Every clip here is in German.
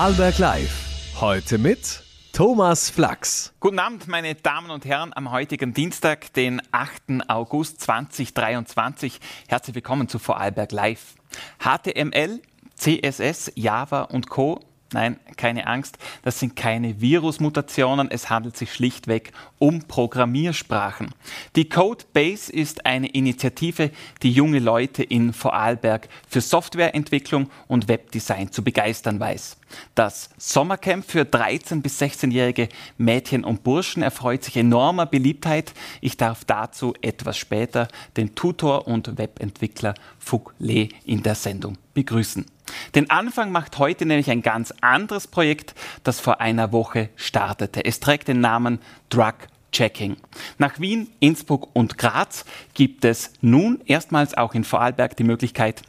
Vorarlberg Live. Heute mit Thomas Flachs. Guten Abend, meine Damen und Herren, am heutigen Dienstag, den 8. August 2023. Herzlich willkommen zu Vorarlberg Live. HTML, CSS, Java und Co. Nein, keine Angst, das sind keine Virusmutationen, es handelt sich schlichtweg um Programmiersprachen. Die Codebase ist eine Initiative, die junge Leute in Vorarlberg für Softwareentwicklung und Webdesign zu begeistern weiß. Das Sommercamp für 13- bis 16-jährige Mädchen und Burschen erfreut sich enormer Beliebtheit. Ich darf dazu etwas später den Tutor und Webentwickler Fug Le in der Sendung begrüßen. Den Anfang macht heute nämlich ein ganz anderes Projekt, das vor einer Woche startete. Es trägt den Namen Drug Checking. Nach Wien, Innsbruck und Graz gibt es nun erstmals auch in Vorarlberg die Möglichkeit,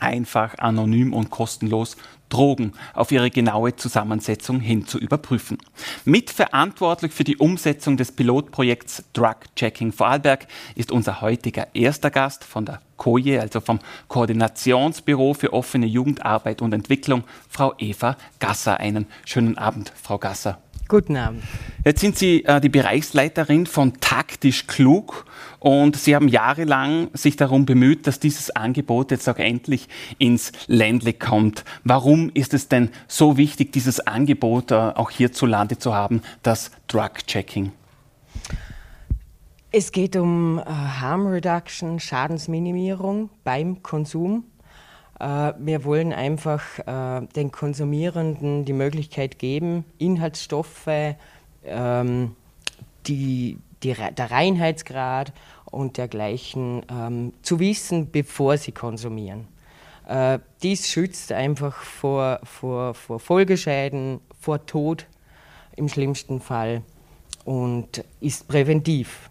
einfach, anonym und kostenlos Drogen auf ihre genaue Zusammensetzung hin zu überprüfen. Mitverantwortlich für die Umsetzung des Pilotprojekts Drug Checking Vorarlberg ist unser heutiger erster Gast von der COJE, also vom Koordinationsbüro für offene Jugendarbeit und Entwicklung, Frau Eva Gasser. Einen schönen Abend, Frau Gasser. Guten Abend. Jetzt sind Sie äh, die Bereichsleiterin von Taktisch Klug und Sie haben jahrelang sich darum bemüht, dass dieses Angebot jetzt auch endlich ins Ländle kommt. Warum ist es denn so wichtig, dieses Angebot äh, auch hierzulande zu haben, das Drug-Checking? Es geht um äh, Harm Reduction, Schadensminimierung beim Konsum wir wollen einfach äh, den Konsumierenden die Möglichkeit geben, Inhaltsstoffe, ähm, die, die, der Reinheitsgrad und dergleichen ähm, zu wissen, bevor sie konsumieren. Äh, dies schützt einfach vor, vor, vor Folgeschäden, vor Tod im schlimmsten Fall und ist präventiv.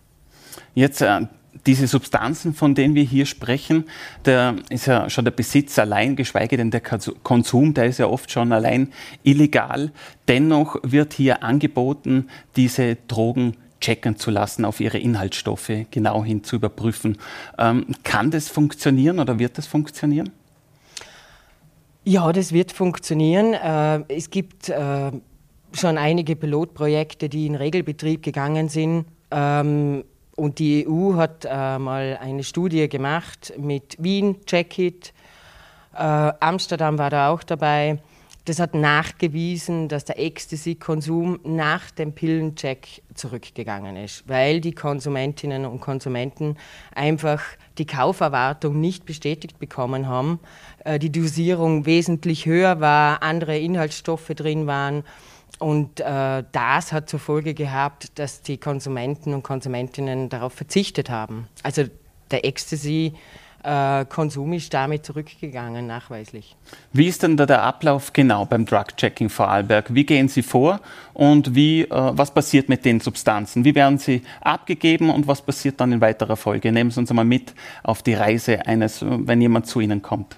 Jetzt äh, diese Substanzen, von denen wir hier sprechen, da ist ja schon der Besitz allein, geschweige denn der Konsum, der ist ja oft schon allein illegal. Dennoch wird hier angeboten, diese Drogen checken zu lassen, auf ihre Inhaltsstoffe genau hin zu überprüfen. Ähm, kann das funktionieren oder wird das funktionieren? Ja, das wird funktionieren. Äh, es gibt äh, schon einige Pilotprojekte, die in Regelbetrieb gegangen sind. Ähm, und die EU hat äh, mal eine Studie gemacht mit Wien, Check-It, äh, Amsterdam war da auch dabei. Das hat nachgewiesen, dass der Ecstasy-Konsum nach dem Pillencheck zurückgegangen ist, weil die Konsumentinnen und Konsumenten einfach die Kauferwartung nicht bestätigt bekommen haben, äh, die Dosierung wesentlich höher war, andere Inhaltsstoffe drin waren und äh, das hat zur Folge gehabt, dass die Konsumenten und Konsumentinnen darauf verzichtet haben. Also der Ecstasy. Äh, Konsum ist damit zurückgegangen, nachweislich. Wie ist denn da der Ablauf genau beim Drug-Checking Vorarlberg? Wie gehen Sie vor und wie, äh, was passiert mit den Substanzen? Wie werden sie abgegeben und was passiert dann in weiterer Folge? Nehmen Sie uns einmal mit auf die Reise eines, wenn jemand zu Ihnen kommt.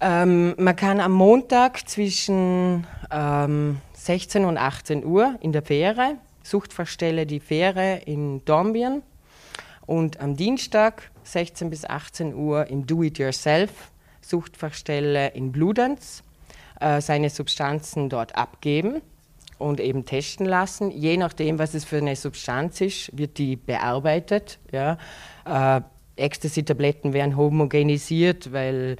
Ähm, man kann am Montag zwischen ähm, 16 und 18 Uhr in der Fähre, Suchtverstelle die Fähre in Dornbirn und am Dienstag 16 bis 18 Uhr im Do-It-Yourself, Suchtverstelle in Bludenz, äh, seine Substanzen dort abgeben und eben testen lassen. Je nachdem, was es für eine Substanz ist, wird die bearbeitet. Ja. Äh, Ecstasy-Tabletten werden homogenisiert, weil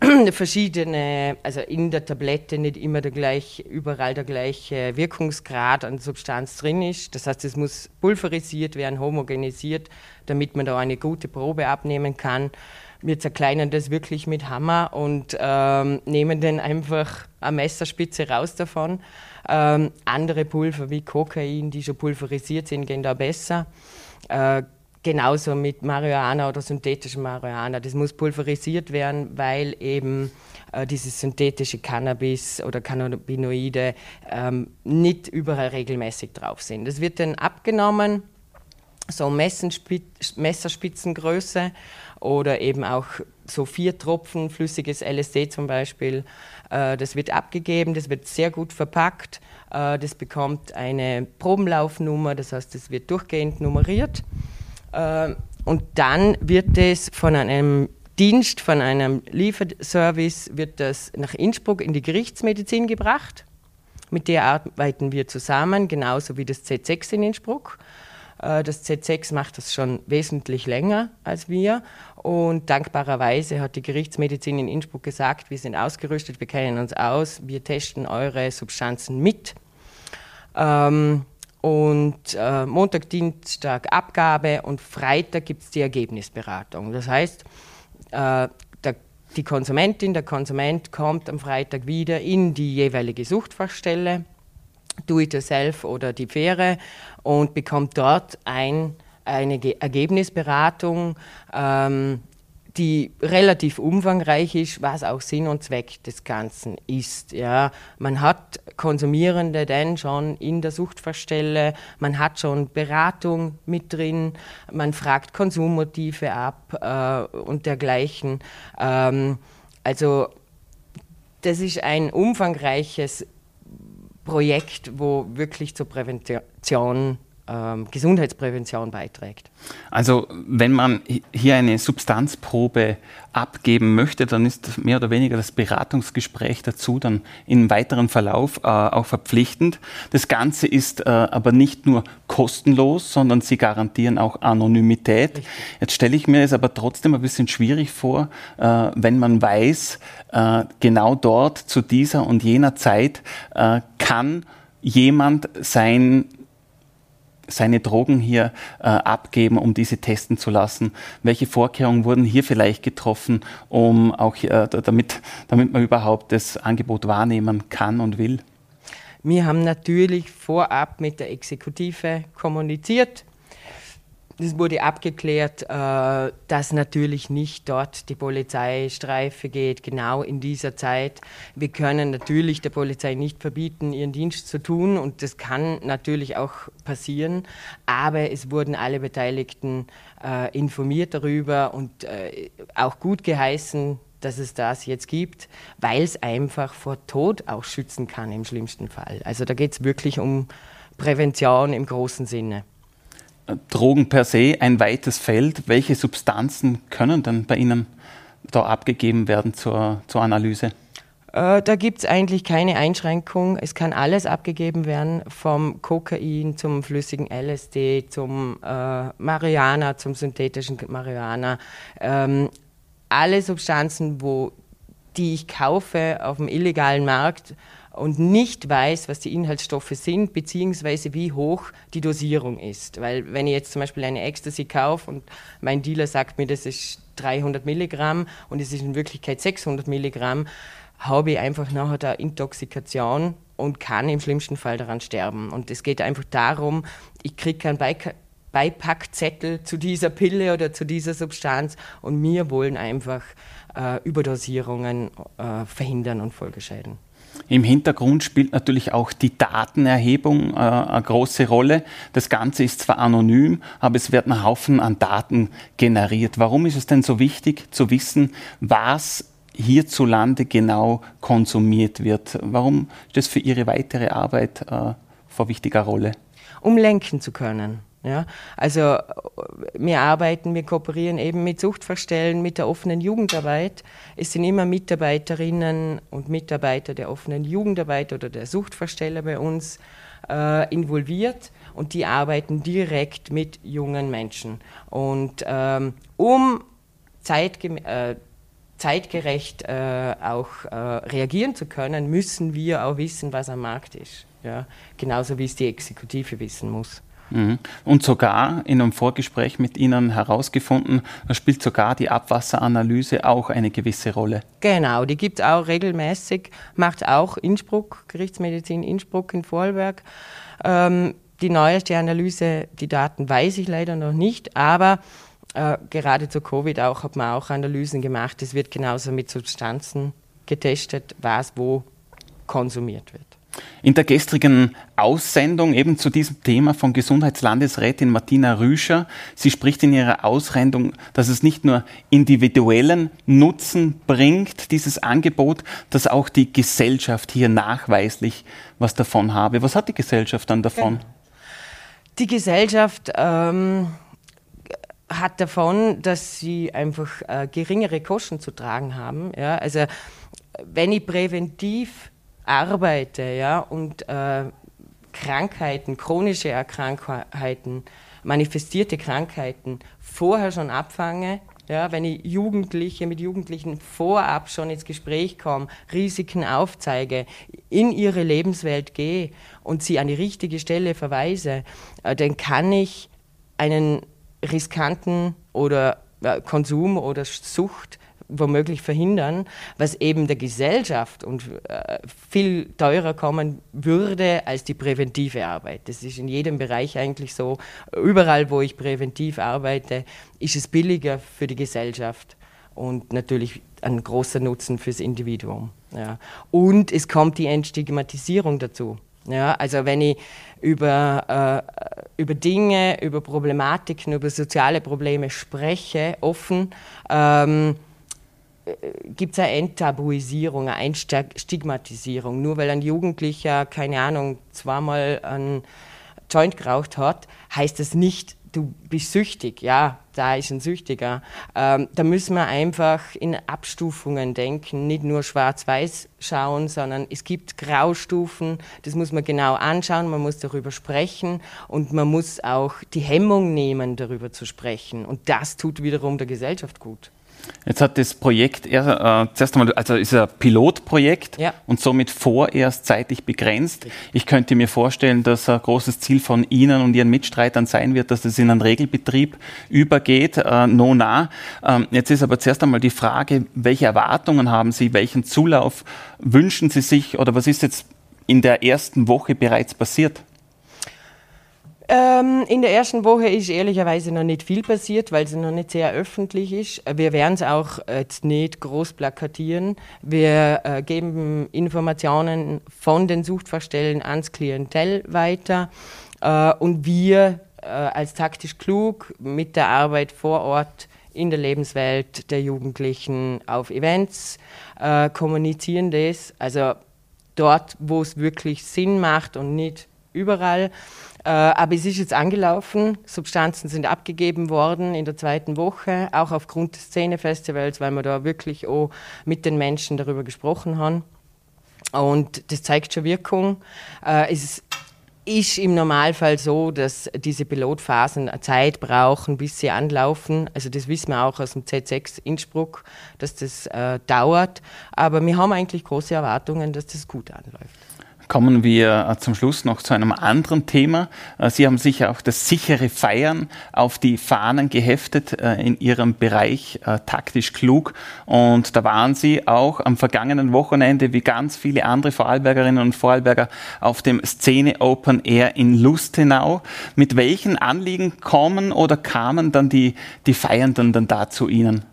verschiedene, also in der Tablette nicht immer der gleich, überall der gleiche Wirkungsgrad an Substanz drin ist. Das heißt, es muss pulverisiert werden, homogenisiert, damit man da eine gute Probe abnehmen kann. Wir zerkleinern das wirklich mit Hammer und ähm, nehmen dann einfach eine Messerspitze raus davon. Ähm, andere Pulver wie Kokain, die schon pulverisiert sind, gehen da besser. Äh, Genauso mit Marihuana oder synthetischem Marihuana. Das muss pulverisiert werden, weil eben äh, dieses synthetische Cannabis oder Cannabinoide ähm, nicht überall regelmäßig drauf sind. Das wird dann abgenommen, so Messerspitzengröße oder eben auch so vier Tropfen flüssiges LSD zum Beispiel. Äh, das wird abgegeben, das wird sehr gut verpackt, äh, das bekommt eine Probenlaufnummer, das heißt, es wird durchgehend nummeriert. Ähm, und dann wird es von einem Dienst von einem Lieferservice wird das nach Innsbruck in die Gerichtsmedizin gebracht. Mit der arbeiten wir zusammen, genauso wie das Z6 in Innsbruck. Äh, das Z6 macht das schon wesentlich länger als wir. Und dankbarerweise hat die Gerichtsmedizin in Innsbruck gesagt, wir sind ausgerüstet, wir kennen uns aus, wir testen eure Substanzen mit. Ähm, und äh, Montag, Dienstag Abgabe und Freitag gibt es die Ergebnisberatung. Das heißt, äh, der, die Konsumentin, der Konsument kommt am Freitag wieder in die jeweilige Suchtfachstelle, Do-it-yourself oder die Fähre und bekommt dort ein, eine Ergebnisberatung. Ähm, die relativ umfangreich ist, was auch Sinn und Zweck des Ganzen ist. Ja. Man hat Konsumierende denn schon in der Suchtverstelle, man hat schon Beratung mit drin, man fragt Konsummotive ab äh, und dergleichen. Ähm, also das ist ein umfangreiches Projekt, wo wirklich zur Prävention ähm, Gesundheitsprävention beiträgt. Also wenn man hier eine Substanzprobe abgeben möchte, dann ist mehr oder weniger das Beratungsgespräch dazu dann im weiteren Verlauf äh, auch verpflichtend. Das Ganze ist äh, aber nicht nur kostenlos, sondern sie garantieren auch Anonymität. Richtig. Jetzt stelle ich mir es aber trotzdem ein bisschen schwierig vor, äh, wenn man weiß, äh, genau dort zu dieser und jener Zeit äh, kann jemand sein seine Drogen hier äh, abgeben, um diese testen zu lassen? Welche Vorkehrungen wurden hier vielleicht getroffen, um auch äh, damit, damit man überhaupt das Angebot wahrnehmen kann und will? Wir haben natürlich vorab mit der Exekutive kommuniziert es wurde abgeklärt, äh, dass natürlich nicht dort die Polizeistreife geht, genau in dieser Zeit. Wir können natürlich der Polizei nicht verbieten, ihren Dienst zu tun und das kann natürlich auch passieren, aber es wurden alle Beteiligten äh, informiert darüber und äh, auch gut geheißen, dass es das jetzt gibt, weil es einfach vor Tod auch schützen kann im schlimmsten Fall. Also da geht es wirklich um Prävention im großen Sinne. Drogen per se ein weites Feld. Welche Substanzen können dann bei Ihnen da abgegeben werden zur, zur Analyse? Äh, da gibt es eigentlich keine Einschränkung. Es kann alles abgegeben werden, vom Kokain zum flüssigen LSD, zum äh, Marihuana, zum synthetischen Marihuana. Ähm, alle Substanzen, wo, die ich kaufe auf dem illegalen Markt, und nicht weiß, was die Inhaltsstoffe sind, beziehungsweise wie hoch die Dosierung ist. Weil wenn ich jetzt zum Beispiel eine Ecstasy kaufe und mein Dealer sagt mir, das ist 300 Milligramm und es ist in Wirklichkeit 600 Milligramm, habe ich einfach nachher da Intoxikation und kann im schlimmsten Fall daran sterben. Und es geht einfach darum, ich kriege keinen Beipackzettel zu dieser Pille oder zu dieser Substanz und wir wollen einfach äh, Überdosierungen äh, verhindern und Folgeschäden. Im Hintergrund spielt natürlich auch die Datenerhebung äh, eine große Rolle. Das Ganze ist zwar anonym, aber es wird ein Haufen an Daten generiert. Warum ist es denn so wichtig zu wissen, was hierzulande genau konsumiert wird? Warum ist das für Ihre weitere Arbeit äh, von wichtiger Rolle? Um lenken zu können. Ja, also wir arbeiten, wir kooperieren eben mit Suchtverstellen, mit der offenen Jugendarbeit. Es sind immer Mitarbeiterinnen und Mitarbeiter der offenen Jugendarbeit oder der Suchtversteller bei uns äh, involviert und die arbeiten direkt mit jungen Menschen. Und ähm, um zeitgem äh, zeitgerecht äh, auch äh, reagieren zu können, müssen wir auch wissen, was am Markt ist. Ja? Genauso wie es die Exekutive wissen muss. Mhm. Und sogar in einem Vorgespräch mit Ihnen herausgefunden, da spielt sogar die Abwasseranalyse auch eine gewisse Rolle. Genau, die gibt es auch regelmäßig, macht auch Innsbruck, Gerichtsmedizin Innsbruck in Vorarlberg. Ähm, die neueste Analyse, die Daten weiß ich leider noch nicht, aber äh, gerade zu Covid auch hat man auch Analysen gemacht. Es wird genauso mit Substanzen getestet, was wo konsumiert wird. In der gestrigen Aussendung eben zu diesem Thema von Gesundheitslandesrätin Martina Rüscher, sie spricht in ihrer Aussendung, dass es nicht nur individuellen Nutzen bringt, dieses Angebot, dass auch die Gesellschaft hier nachweislich was davon habe. Was hat die Gesellschaft dann davon? Die Gesellschaft ähm, hat davon, dass sie einfach äh, geringere Kosten zu tragen haben. Ja? Also wenn ich präventiv arbeite ja, und äh, Krankheiten, chronische Erkrankheiten, manifestierte Krankheiten vorher schon abfange, ja, wenn ich Jugendliche mit Jugendlichen vorab schon ins Gespräch komme, Risiken aufzeige, in ihre Lebenswelt gehe und sie an die richtige Stelle verweise, äh, dann kann ich einen riskanten oder äh, Konsum oder Sucht womöglich verhindern, was eben der Gesellschaft und äh, viel teurer kommen würde als die präventive Arbeit. Das ist in jedem Bereich eigentlich so. Überall, wo ich präventiv arbeite, ist es billiger für die Gesellschaft und natürlich ein großer Nutzen fürs Individuum. Ja. Und es kommt die Entstigmatisierung dazu. Ja, also wenn ich über, äh, über Dinge, über Problematiken, über soziale Probleme spreche, offen, ähm, gibt es eine Enttabuisierung, eine Einstigmatisierung. Nur weil ein Jugendlicher, keine Ahnung, zweimal einen Joint geraucht hat, heißt das nicht, du bist süchtig. Ja, da ist ein Süchtiger. Ähm, da müssen wir einfach in Abstufungen denken, nicht nur schwarz-weiß schauen, sondern es gibt Graustufen, das muss man genau anschauen, man muss darüber sprechen und man muss auch die Hemmung nehmen, darüber zu sprechen. Und das tut wiederum der Gesellschaft gut. Jetzt hat das Projekt erst, äh, zuerst einmal, also ist ein Pilotprojekt ja. und somit vorerst zeitlich begrenzt. Ich könnte mir vorstellen, dass ein großes Ziel von Ihnen und Ihren Mitstreitern sein wird, dass es in einen Regelbetrieb übergeht, äh, no nah. Ähm, jetzt ist aber zuerst einmal die Frage, welche Erwartungen haben Sie, welchen Zulauf wünschen Sie sich oder was ist jetzt in der ersten Woche bereits passiert? Ähm, in der ersten Woche ist ehrlicherweise noch nicht viel passiert, weil es noch nicht sehr öffentlich ist. Wir werden es auch jetzt nicht groß plakatieren. Wir äh, geben Informationen von den Suchtverstellen ans Klientel weiter äh, und wir äh, als taktisch klug mit der Arbeit vor Ort in der Lebenswelt der Jugendlichen auf Events äh, kommunizieren das. Also dort, wo es wirklich Sinn macht und nicht überall. Äh, aber es ist jetzt angelaufen, Substanzen sind abgegeben worden in der zweiten Woche, auch aufgrund des Szenefestivals, weil wir da wirklich auch mit den Menschen darüber gesprochen haben. Und das zeigt schon Wirkung. Äh, es ist im Normalfall so, dass diese Pilotphasen Zeit brauchen, bis sie anlaufen. Also das wissen wir auch aus dem Z6 Innsbruck, dass das äh, dauert. Aber wir haben eigentlich große Erwartungen, dass das gut anläuft kommen wir äh, zum Schluss noch zu einem anderen Thema. Äh, Sie haben sicher auch das sichere Feiern auf die Fahnen geheftet äh, in Ihrem Bereich taktisch klug. Und da waren Sie auch am vergangenen Wochenende wie ganz viele andere Vorarlbergerinnen und Vorarlberger auf dem Szene Open Air in Lustenau. Mit welchen Anliegen kommen oder kamen dann die, die Feiernden dann da zu Ihnen?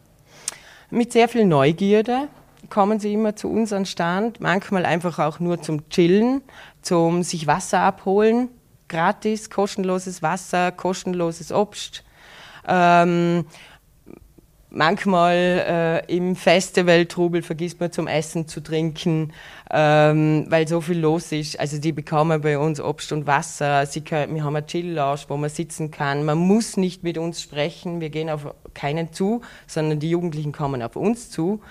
Mit sehr viel Neugierde, kommen sie immer zu uns an Stand, manchmal einfach auch nur zum Chillen, zum sich Wasser abholen, gratis, kostenloses Wasser, kostenloses Obst. Ähm, manchmal äh, im Festival-Trubel vergisst man zum Essen zu trinken, ähm, weil so viel los ist. Also die bekommen bei uns Obst und Wasser. Sie können, wir haben eine Chill-Lounge, wo man sitzen kann. Man muss nicht mit uns sprechen. Wir gehen auf keinen zu, sondern die Jugendlichen kommen auf uns zu.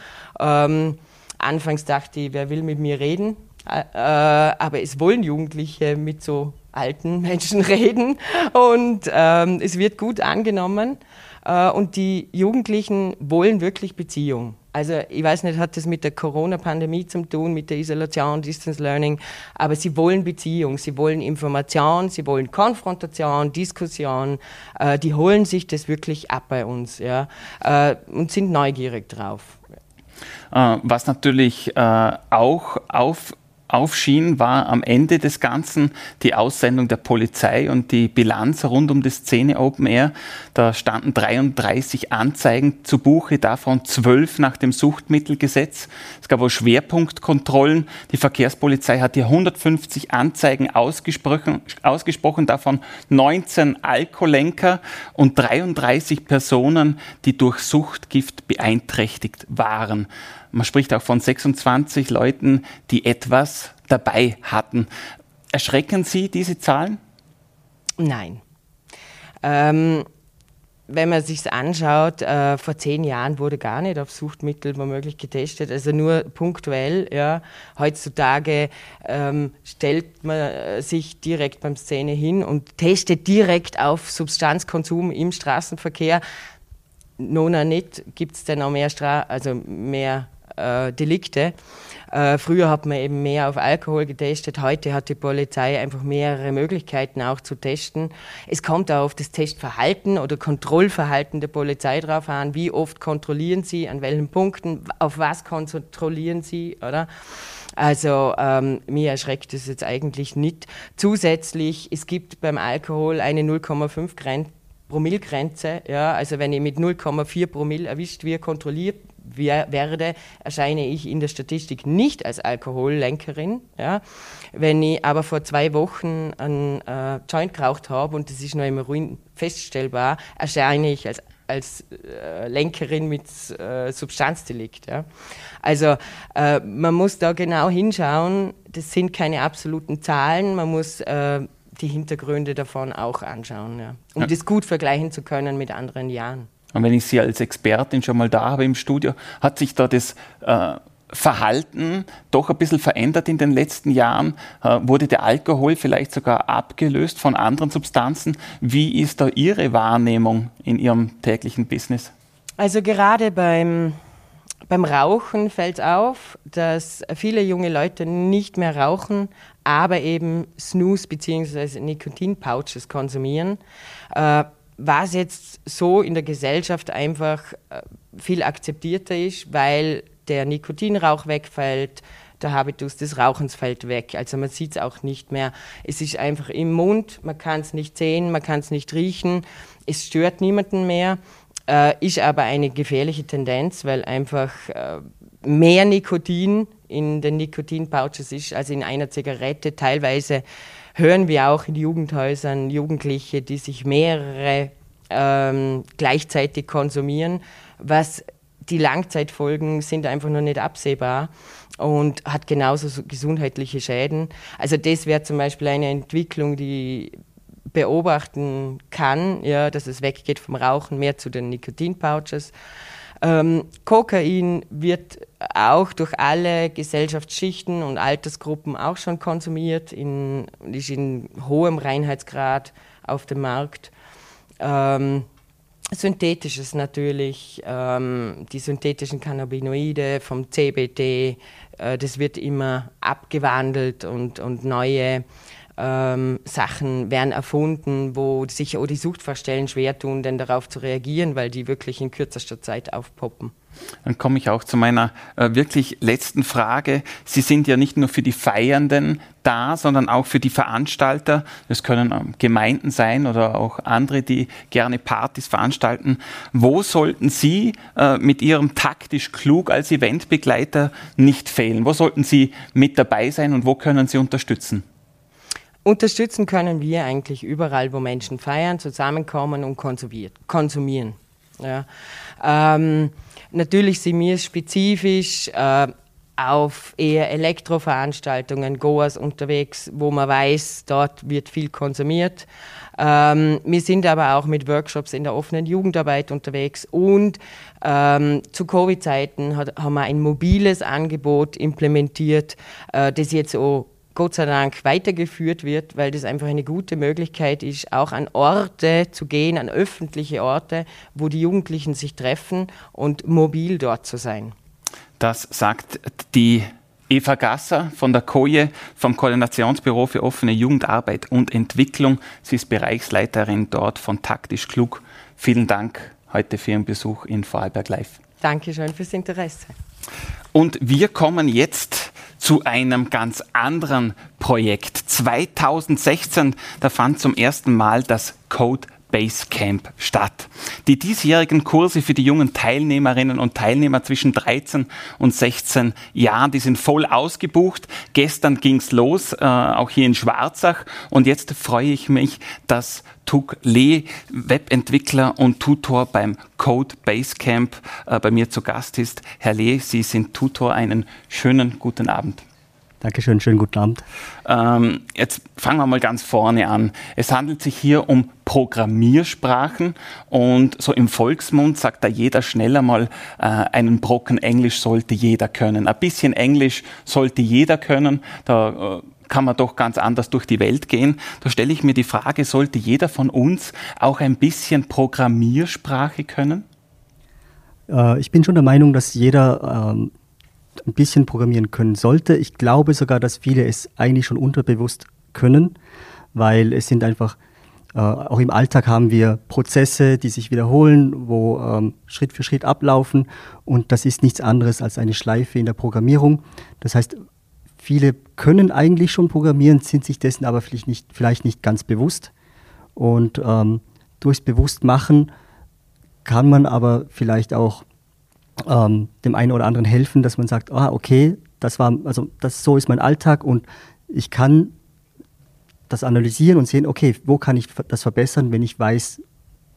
Ähm, anfangs dachte ich, wer will mit mir reden? Äh, aber es wollen Jugendliche mit so alten Menschen reden und ähm, es wird gut angenommen. Äh, und die Jugendlichen wollen wirklich Beziehung. Also ich weiß nicht, hat das mit der Corona-Pandemie zu tun, mit der Isolation, Distance Learning, aber sie wollen Beziehung, sie wollen Information, sie wollen Konfrontation, Diskussion, äh, die holen sich das wirklich ab bei uns ja, äh, und sind neugierig drauf. Äh, was natürlich äh, auch auf aufschien, war am Ende des Ganzen die Aussendung der Polizei und die Bilanz rund um die Szene Open Air. Da standen 33 Anzeigen zu Buche, davon 12 nach dem Suchtmittelgesetz. Es gab auch Schwerpunktkontrollen. Die Verkehrspolizei hat hier 150 Anzeigen ausgesprochen, ausgesprochen davon 19 Alkoholenker und 33 Personen, die durch Suchtgift beeinträchtigt waren. Man spricht auch von 26 Leuten, die etwas dabei hatten. Erschrecken Sie diese Zahlen? Nein. Ähm, wenn man sich anschaut, äh, vor zehn Jahren wurde gar nicht auf Suchtmittel womöglich getestet, also nur punktuell. Ja. Heutzutage ähm, stellt man sich direkt beim Szene hin und testet direkt auf Substanzkonsum im Straßenverkehr. Nona nicht, gibt es denn auch mehr, Stra also mehr äh, Delikte. Äh, früher hat man eben mehr auf Alkohol getestet, heute hat die Polizei einfach mehrere Möglichkeiten auch zu testen. Es kommt auch auf das Testverhalten oder Kontrollverhalten der Polizei drauf an, wie oft kontrollieren sie, an welchen Punkten, auf was kontrollieren sie, oder? Also ähm, mir erschreckt es jetzt eigentlich nicht. Zusätzlich, es gibt beim Alkohol eine 0,5 Grenze. Promillgrenze, ja, also wenn ich mit 0,4 Promille erwischt werde, kontrolliert werde, erscheine ich in der Statistik nicht als Alkohollenkerin. Ja. Wenn ich aber vor zwei Wochen einen äh, Joint geraucht habe und das ist noch im Ruin feststellbar, erscheine ich als als äh, Lenkerin mit äh, Substanzdelikt. Ja. Also äh, man muss da genau hinschauen, das sind keine absoluten Zahlen, man muss äh, die Hintergründe davon auch anschauen, ja, um ja. das gut vergleichen zu können mit anderen Jahren. Und wenn ich Sie als Expertin schon mal da habe im Studio, hat sich da das äh, Verhalten doch ein bisschen verändert in den letzten Jahren? Äh, wurde der Alkohol vielleicht sogar abgelöst von anderen Substanzen? Wie ist da Ihre Wahrnehmung in Ihrem täglichen Business? Also gerade beim, beim Rauchen fällt auf, dass viele junge Leute nicht mehr rauchen, aber eben Snooze bzw. Nikotinpouches konsumieren. Äh, was jetzt so in der Gesellschaft einfach äh, viel akzeptierter ist, weil der Nikotinrauch wegfällt, der Habitus des Rauchens fällt weg. Also man sieht es auch nicht mehr. Es ist einfach im Mund, man kann es nicht sehen, man kann es nicht riechen, es stört niemanden mehr, äh, ist aber eine gefährliche Tendenz, weil einfach äh, mehr Nikotin in den Nikotinpouches ist als in einer Zigarette. Teilweise hören wir auch in Jugendhäusern Jugendliche, die sich mehrere ähm, gleichzeitig konsumieren, was die Langzeitfolgen sind einfach noch nicht absehbar und hat genauso so gesundheitliche Schäden. Also das wäre zum Beispiel eine Entwicklung, die beobachten kann, ja, dass es weggeht vom Rauchen mehr zu den Nikotinpouches. Ähm, Kokain wird auch durch alle Gesellschaftsschichten und Altersgruppen auch schon konsumiert, in, ist in hohem Reinheitsgrad auf dem Markt. Ähm, Synthetisches natürlich, ähm, die synthetischen Cannabinoide vom CBD, äh, das wird immer abgewandelt und, und neue ähm, Sachen werden erfunden, wo sich auch die Suchtverstellen schwer tun, denn darauf zu reagieren, weil die wirklich in kürzester Zeit aufpoppen. Dann komme ich auch zu meiner äh, wirklich letzten Frage. Sie sind ja nicht nur für die Feiernden da, sondern auch für die Veranstalter. Das können ähm, Gemeinden sein oder auch andere, die gerne Partys veranstalten. Wo sollten Sie äh, mit Ihrem taktisch klug als Eventbegleiter nicht fehlen? Wo sollten Sie mit dabei sein und wo können Sie unterstützen? Unterstützen können wir eigentlich überall, wo Menschen feiern, zusammenkommen und konsumieren. Ja. Ähm, natürlich sind wir spezifisch äh, auf eher Elektroveranstaltungen, Goas unterwegs, wo man weiß, dort wird viel konsumiert. Ähm, wir sind aber auch mit Workshops in der offenen Jugendarbeit unterwegs und ähm, zu Covid-Zeiten haben wir ein mobiles Angebot implementiert, äh, das jetzt auch Gott sei Dank weitergeführt wird, weil das einfach eine gute Möglichkeit ist, auch an Orte zu gehen, an öffentliche Orte, wo die Jugendlichen sich treffen und mobil dort zu sein. Das sagt die Eva Gasser von der Koje vom Koordinationsbüro für offene Jugendarbeit und Entwicklung. Sie ist Bereichsleiterin dort von Taktisch Klug. Vielen Dank heute für Ihren Besuch in Vorarlberg Live. Dankeschön fürs Interesse. Und wir kommen jetzt zu einem ganz anderen Projekt. 2016, da fand zum ersten Mal das Code Basecamp statt. Die diesjährigen Kurse für die jungen Teilnehmerinnen und Teilnehmer zwischen 13 und 16 Jahren, die sind voll ausgebucht. Gestern ging's los, äh, auch hier in Schwarzach. Und jetzt freue ich mich, dass Tuk Lee, Webentwickler und Tutor beim Code Basecamp, äh, bei mir zu Gast ist. Herr Lee, Sie sind Tutor. Einen schönen guten Abend. Dankeschön, schönen guten Abend. Ähm, jetzt fangen wir mal ganz vorne an. Es handelt sich hier um Programmiersprachen und so im Volksmund sagt da jeder schneller mal, äh, einen Brocken Englisch sollte jeder können. Ein bisschen Englisch sollte jeder können. Da äh, kann man doch ganz anders durch die Welt gehen. Da stelle ich mir die Frage, sollte jeder von uns auch ein bisschen Programmiersprache können? Äh, ich bin schon der Meinung, dass jeder ähm, ein bisschen programmieren können sollte. Ich glaube sogar, dass viele es eigentlich schon unterbewusst können, weil es sind einfach, äh, auch im Alltag haben wir Prozesse, die sich wiederholen, wo ähm, Schritt für Schritt ablaufen und das ist nichts anderes als eine Schleife in der Programmierung. Das heißt, viele können eigentlich schon programmieren, sind sich dessen aber vielleicht nicht, vielleicht nicht ganz bewusst und ähm, durchs Bewusstmachen kann man aber vielleicht auch ähm, dem einen oder anderen helfen, dass man sagt, ah, okay, das war, also das so ist mein Alltag und ich kann das analysieren und sehen, okay, wo kann ich das verbessern, wenn ich weiß,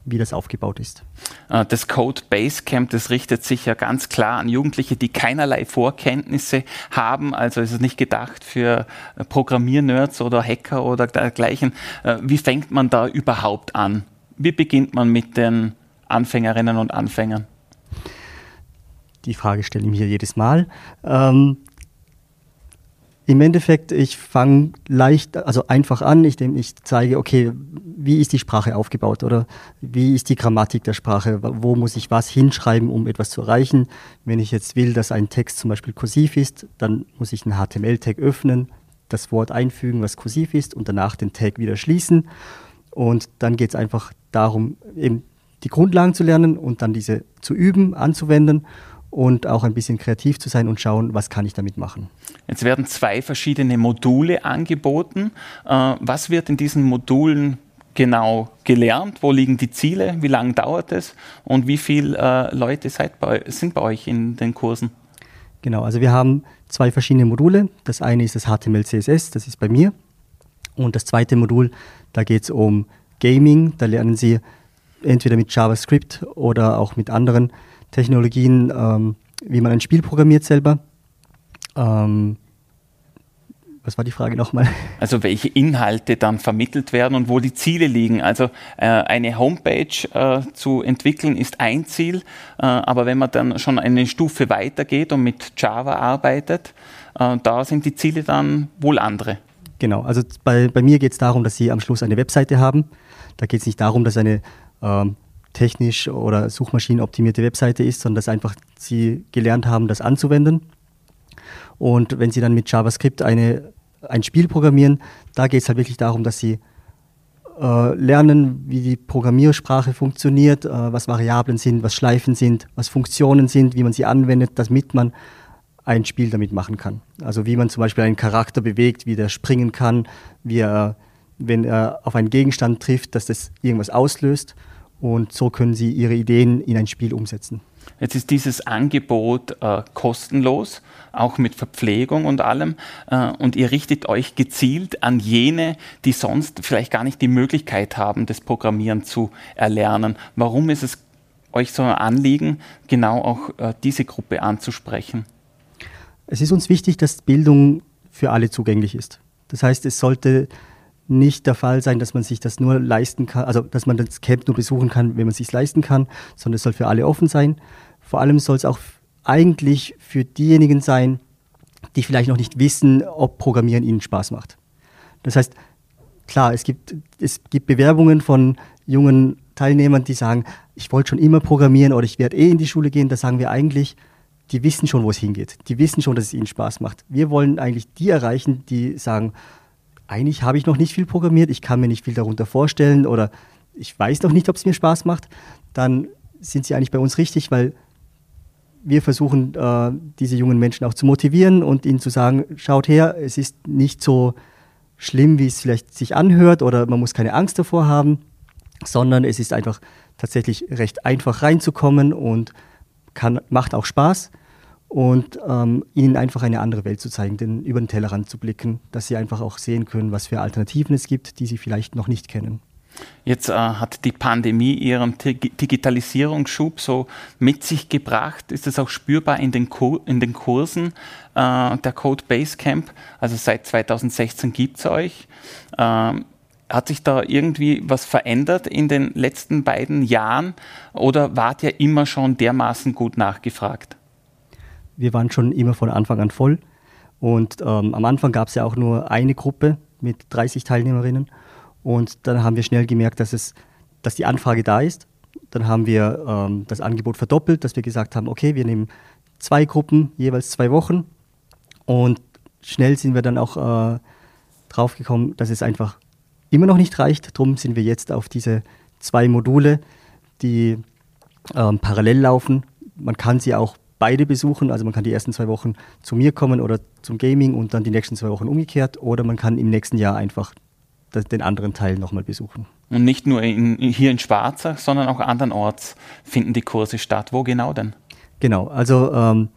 wie das aufgebaut ist. Äh, das Code Basecamp, das richtet sich ja ganz klar an Jugendliche, die keinerlei Vorkenntnisse haben. Also ist es nicht gedacht für Programmiernerds oder Hacker oder dergleichen. Äh, wie fängt man da überhaupt an? Wie beginnt man mit den Anfängerinnen und Anfängern? Die Frage stelle ich mir jedes Mal. Ähm, Im Endeffekt, ich fange leicht, also einfach an, indem ich zeige, okay, wie ist die Sprache aufgebaut oder wie ist die Grammatik der Sprache, wo muss ich was hinschreiben, um etwas zu erreichen. Wenn ich jetzt will, dass ein Text zum Beispiel kursiv ist, dann muss ich einen HTML-Tag öffnen, das Wort einfügen, was kursiv ist und danach den Tag wieder schließen. Und dann geht es einfach darum, eben die Grundlagen zu lernen und dann diese zu üben, anzuwenden und auch ein bisschen kreativ zu sein und schauen, was kann ich damit machen. Jetzt werden zwei verschiedene Module angeboten. Äh, was wird in diesen Modulen genau gelernt? Wo liegen die Ziele? Wie lange dauert es? Und wie viele äh, Leute bei, sind bei euch in den Kursen? Genau, also wir haben zwei verschiedene Module. Das eine ist das HTML, CSS, das ist bei mir. Und das zweite Modul, da geht es um Gaming. Da lernen Sie entweder mit JavaScript oder auch mit anderen Technologien, ähm, wie man ein Spiel programmiert selber. Ähm, was war die Frage nochmal? Also welche Inhalte dann vermittelt werden und wo die Ziele liegen. Also äh, eine Homepage äh, zu entwickeln ist ein Ziel, äh, aber wenn man dann schon eine Stufe weitergeht und mit Java arbeitet, äh, da sind die Ziele dann wohl andere. Genau, also bei, bei mir geht es darum, dass Sie am Schluss eine Webseite haben. Da geht es nicht darum, dass eine ähm, technisch oder suchmaschinenoptimierte Webseite ist, sondern dass einfach sie gelernt haben, das anzuwenden. Und wenn sie dann mit JavaScript eine, ein Spiel programmieren, da geht es halt wirklich darum, dass sie äh, lernen, wie die Programmiersprache funktioniert, äh, was Variablen sind, was Schleifen sind, was Funktionen sind, wie man sie anwendet, damit man ein Spiel damit machen kann. Also wie man zum Beispiel einen Charakter bewegt, wie der springen kann, wie er, wenn er auf einen Gegenstand trifft, dass das irgendwas auslöst und so können Sie Ihre Ideen in ein Spiel umsetzen. Jetzt ist dieses Angebot äh, kostenlos, auch mit Verpflegung und allem. Äh, und ihr richtet euch gezielt an jene, die sonst vielleicht gar nicht die Möglichkeit haben, das Programmieren zu erlernen. Warum ist es euch so ein Anliegen, genau auch äh, diese Gruppe anzusprechen? Es ist uns wichtig, dass Bildung für alle zugänglich ist. Das heißt, es sollte nicht der Fall sein, dass man sich das nur leisten kann, also dass man das Camp nur besuchen kann, wenn man es sich leisten kann, sondern es soll für alle offen sein. Vor allem soll es auch eigentlich für diejenigen sein, die vielleicht noch nicht wissen, ob Programmieren ihnen Spaß macht. Das heißt, klar, es gibt, es gibt Bewerbungen von jungen Teilnehmern, die sagen, ich wollte schon immer programmieren oder ich werde eh in die Schule gehen. Da sagen wir eigentlich, die wissen schon, wo es hingeht. Die wissen schon, dass es ihnen Spaß macht. Wir wollen eigentlich die erreichen, die sagen, eigentlich habe ich noch nicht viel programmiert, ich kann mir nicht viel darunter vorstellen oder ich weiß noch nicht, ob es mir Spaß macht, dann sind sie eigentlich bei uns richtig, weil wir versuchen, äh, diese jungen Menschen auch zu motivieren und ihnen zu sagen, schaut her, es ist nicht so schlimm, wie es vielleicht sich anhört oder man muss keine Angst davor haben, sondern es ist einfach tatsächlich recht einfach reinzukommen und kann, macht auch Spaß und ähm, ihnen einfach eine andere Welt zu zeigen, denn über den Tellerrand zu blicken, dass sie einfach auch sehen können, was für Alternativen es gibt, die sie vielleicht noch nicht kennen. Jetzt äh, hat die Pandemie ihren Digitalisierungsschub so mit sich gebracht. Ist es auch spürbar in den, Kur in den Kursen äh, der Code Basecamp? Also seit 2016 gibt es euch. Ähm, hat sich da irgendwie was verändert in den letzten beiden Jahren oder wart ihr immer schon dermaßen gut nachgefragt? Wir waren schon immer von Anfang an voll. Und ähm, am Anfang gab es ja auch nur eine Gruppe mit 30 Teilnehmerinnen. Und dann haben wir schnell gemerkt, dass, es, dass die Anfrage da ist. Dann haben wir ähm, das Angebot verdoppelt, dass wir gesagt haben, okay, wir nehmen zwei Gruppen, jeweils zwei Wochen. Und schnell sind wir dann auch äh, draufgekommen, dass es einfach immer noch nicht reicht. Darum sind wir jetzt auf diese zwei Module, die ähm, parallel laufen. Man kann sie auch beide besuchen, also man kann die ersten zwei Wochen zu mir kommen oder zum Gaming und dann die nächsten zwei Wochen umgekehrt oder man kann im nächsten Jahr einfach den anderen Teil nochmal besuchen. Und nicht nur in, hier in Schwarzach, sondern auch andernorts finden die Kurse statt. Wo genau denn? Genau, also ähm,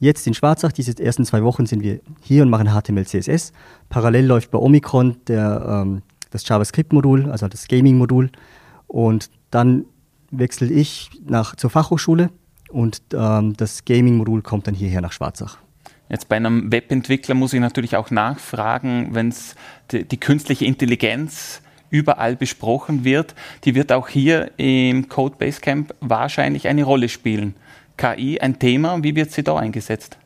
jetzt in Schwarzach, diese ersten zwei Wochen sind wir hier und machen HTML, CSS. Parallel läuft bei Omikron der, ähm, das JavaScript-Modul, also das Gaming-Modul. Und dann wechsle ich nach, zur Fachhochschule und ähm, das Gaming-Modul kommt dann hierher nach Schwarzach. Jetzt bei einem Webentwickler muss ich natürlich auch nachfragen, wenn es die, die, künstliche Intelligenz überall besprochen wird, die wird auch hier im Code Basecamp wahrscheinlich eine Rolle spielen. KI ein Thema, wie wird sie da eingesetzt?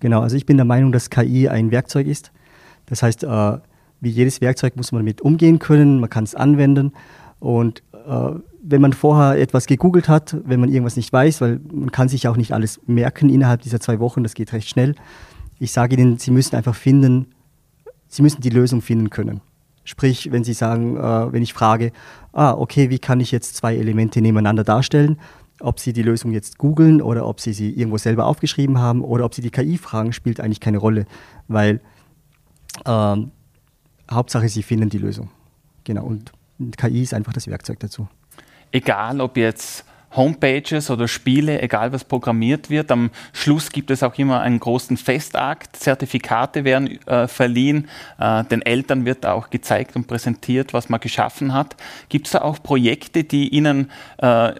Genau, also ich bin der Meinung, dass KI ein Werkzeug ist. Das heißt, äh, wie jedes Werkzeug muss man damit umgehen können, man kann es anwenden und äh, wenn man vorher etwas gegoogelt hat, wenn man irgendwas nicht weiß, weil man kann sich auch nicht alles merken innerhalb dieser zwei Wochen, das geht recht schnell. Ich sage Ihnen, Sie müssen einfach finden, Sie müssen die Lösung finden können. Sprich, wenn Sie sagen, äh, wenn ich frage, ah, okay, wie kann ich jetzt zwei Elemente nebeneinander darstellen, ob Sie die Lösung jetzt googeln oder ob Sie sie irgendwo selber aufgeschrieben haben oder ob Sie die KI fragen, spielt eigentlich keine Rolle, weil ähm, Hauptsache, Sie finden die Lösung. Genau, und KI ist einfach das Werkzeug dazu egal ob jetzt Homepages oder Spiele, egal was programmiert wird. Am Schluss gibt es auch immer einen großen Festakt. Zertifikate werden äh, verliehen. Äh, den Eltern wird auch gezeigt und präsentiert, was man geschaffen hat. Gibt es da auch Projekte, die Ihnen äh,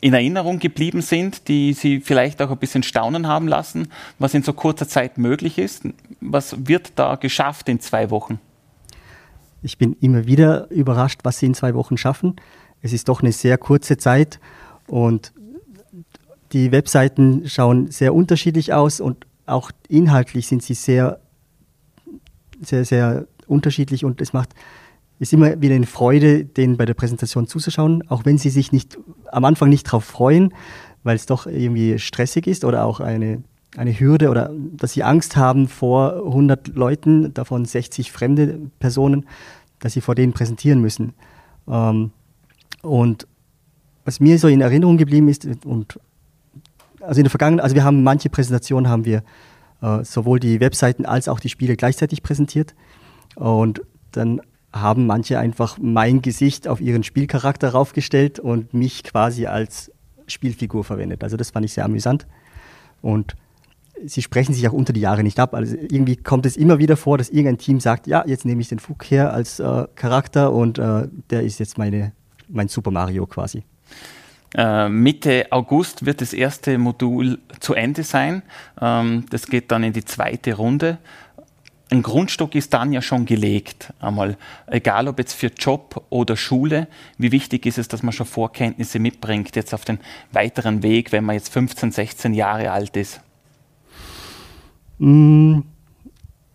in Erinnerung geblieben sind, die Sie vielleicht auch ein bisschen staunen haben lassen, was in so kurzer Zeit möglich ist? Was wird da geschafft in zwei Wochen? Ich bin immer wieder überrascht, was Sie in zwei Wochen schaffen. Es ist doch eine sehr kurze Zeit und die Webseiten schauen sehr unterschiedlich aus und auch inhaltlich sind sie sehr, sehr, sehr unterschiedlich und es macht ist immer wieder eine Freude, denen bei der Präsentation zuzuschauen, auch wenn sie sich nicht am Anfang nicht darauf freuen, weil es doch irgendwie stressig ist oder auch eine, eine Hürde oder dass sie Angst haben vor 100 Leuten, davon 60 fremde Personen, dass sie vor denen präsentieren müssen. Ähm, und was mir so in Erinnerung geblieben ist, und also in der Vergangenheit, also wir haben manche Präsentationen haben wir äh, sowohl die Webseiten als auch die Spiele gleichzeitig präsentiert. Und dann haben manche einfach mein Gesicht auf ihren Spielcharakter raufgestellt und mich quasi als Spielfigur verwendet. Also das fand ich sehr amüsant. Und sie sprechen sich auch unter die Jahre nicht ab. Also irgendwie kommt es immer wieder vor, dass irgendein Team sagt, ja, jetzt nehme ich den Fug her als äh, Charakter und äh, der ist jetzt meine mein Super Mario quasi. Äh, Mitte August wird das erste Modul zu Ende sein. Ähm, das geht dann in die zweite Runde. Ein Grundstock ist dann ja schon gelegt. Einmal, egal ob jetzt für Job oder Schule, wie wichtig ist es, dass man schon Vorkenntnisse mitbringt, jetzt auf den weiteren Weg, wenn man jetzt 15, 16 Jahre alt ist? Mm,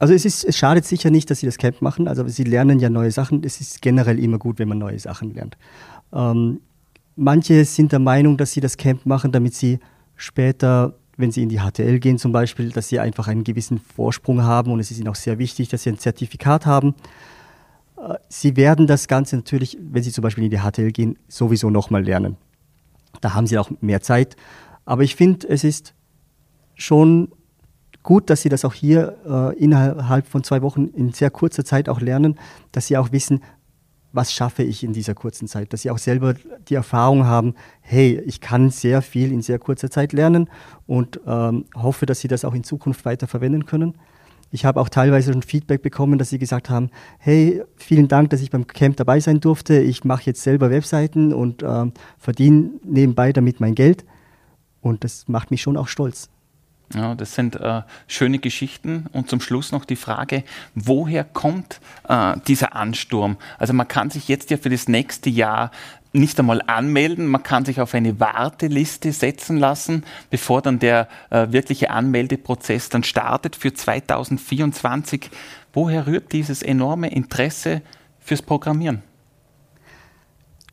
also es, ist, es schadet sicher nicht, dass sie das Camp machen. Also sie lernen ja neue Sachen. Es ist generell immer gut, wenn man neue Sachen lernt. Ähm, manche sind der Meinung, dass sie das Camp machen, damit sie später, wenn sie in die HTL gehen zum Beispiel, dass sie einfach einen gewissen Vorsprung haben und es ist ihnen auch sehr wichtig, dass sie ein Zertifikat haben. Äh, sie werden das Ganze natürlich, wenn sie zum Beispiel in die HTL gehen, sowieso nochmal lernen. Da haben sie auch mehr Zeit. Aber ich finde, es ist schon gut, dass Sie das auch hier äh, innerhalb von zwei Wochen in sehr kurzer Zeit auch lernen, dass Sie auch wissen, was schaffe ich in dieser kurzen Zeit, dass Sie auch selber die Erfahrung haben, hey, ich kann sehr viel in sehr kurzer Zeit lernen und ähm, hoffe, dass Sie das auch in Zukunft weiter verwenden können. ich habe auch teilweise schon Feedback bekommen, dass sie gesagt haben, hey, vielen Dank, dass ich beim Camp dabei sein durfte. Ich mache jetzt selber Webseiten und ähm, verdiene nebenbei damit mein Geld. Und das macht mich schon auch stolz. Ja, das sind äh, schöne Geschichten. Und zum Schluss noch die Frage, woher kommt äh, dieser Ansturm? Also man kann sich jetzt ja für das nächste Jahr nicht einmal anmelden, man kann sich auf eine Warteliste setzen lassen, bevor dann der äh, wirkliche Anmeldeprozess dann startet für 2024. Woher rührt dieses enorme Interesse fürs Programmieren?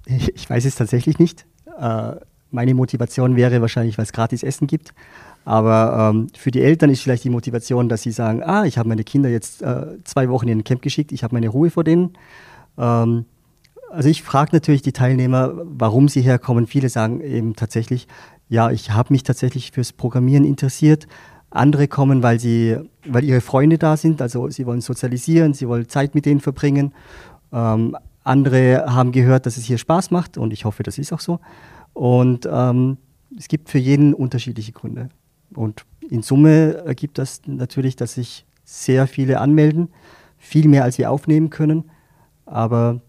Ich, ich weiß es tatsächlich nicht. Äh, meine Motivation wäre wahrscheinlich, weil es gratis Essen gibt. Aber ähm, für die Eltern ist vielleicht die Motivation, dass sie sagen, ah, ich habe meine Kinder jetzt äh, zwei Wochen in ein Camp geschickt, ich habe meine Ruhe vor denen. Ähm, also ich frage natürlich die Teilnehmer, warum sie herkommen. Viele sagen eben tatsächlich, ja, ich habe mich tatsächlich fürs Programmieren interessiert. Andere kommen, weil sie, weil ihre Freunde da sind, also sie wollen sozialisieren, sie wollen Zeit mit denen verbringen. Ähm, andere haben gehört, dass es hier Spaß macht und ich hoffe, das ist auch so. Und ähm, es gibt für jeden unterschiedliche Gründe. Und in Summe ergibt das natürlich, dass sich sehr viele anmelden, viel mehr als wir aufnehmen können. Aber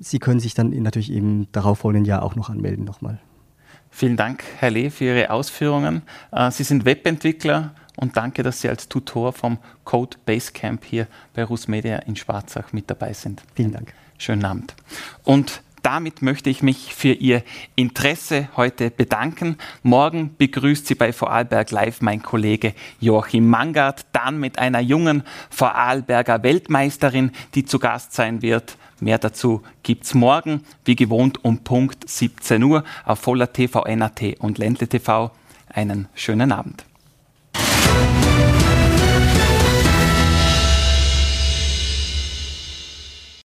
sie können sich dann natürlich im darauffolgenden Jahr auch noch anmelden nochmal. Vielen Dank, Herr Lee, für Ihre Ausführungen. Äh, sie sind Webentwickler und danke, dass Sie als Tutor vom Code Basecamp hier bei Rusmedia in Schwarzach mit dabei sind. Vielen Dank. Schönen Abend. Und damit möchte ich mich für Ihr Interesse heute bedanken. Morgen begrüßt Sie bei Vorarlberg Live mein Kollege Joachim Mangard, dann mit einer jungen Vorarlberger Weltmeisterin, die zu Gast sein wird. Mehr dazu gibt es morgen, wie gewohnt, um Punkt 17 Uhr auf Voller TV, NAT und Ländle TV. Einen schönen Abend.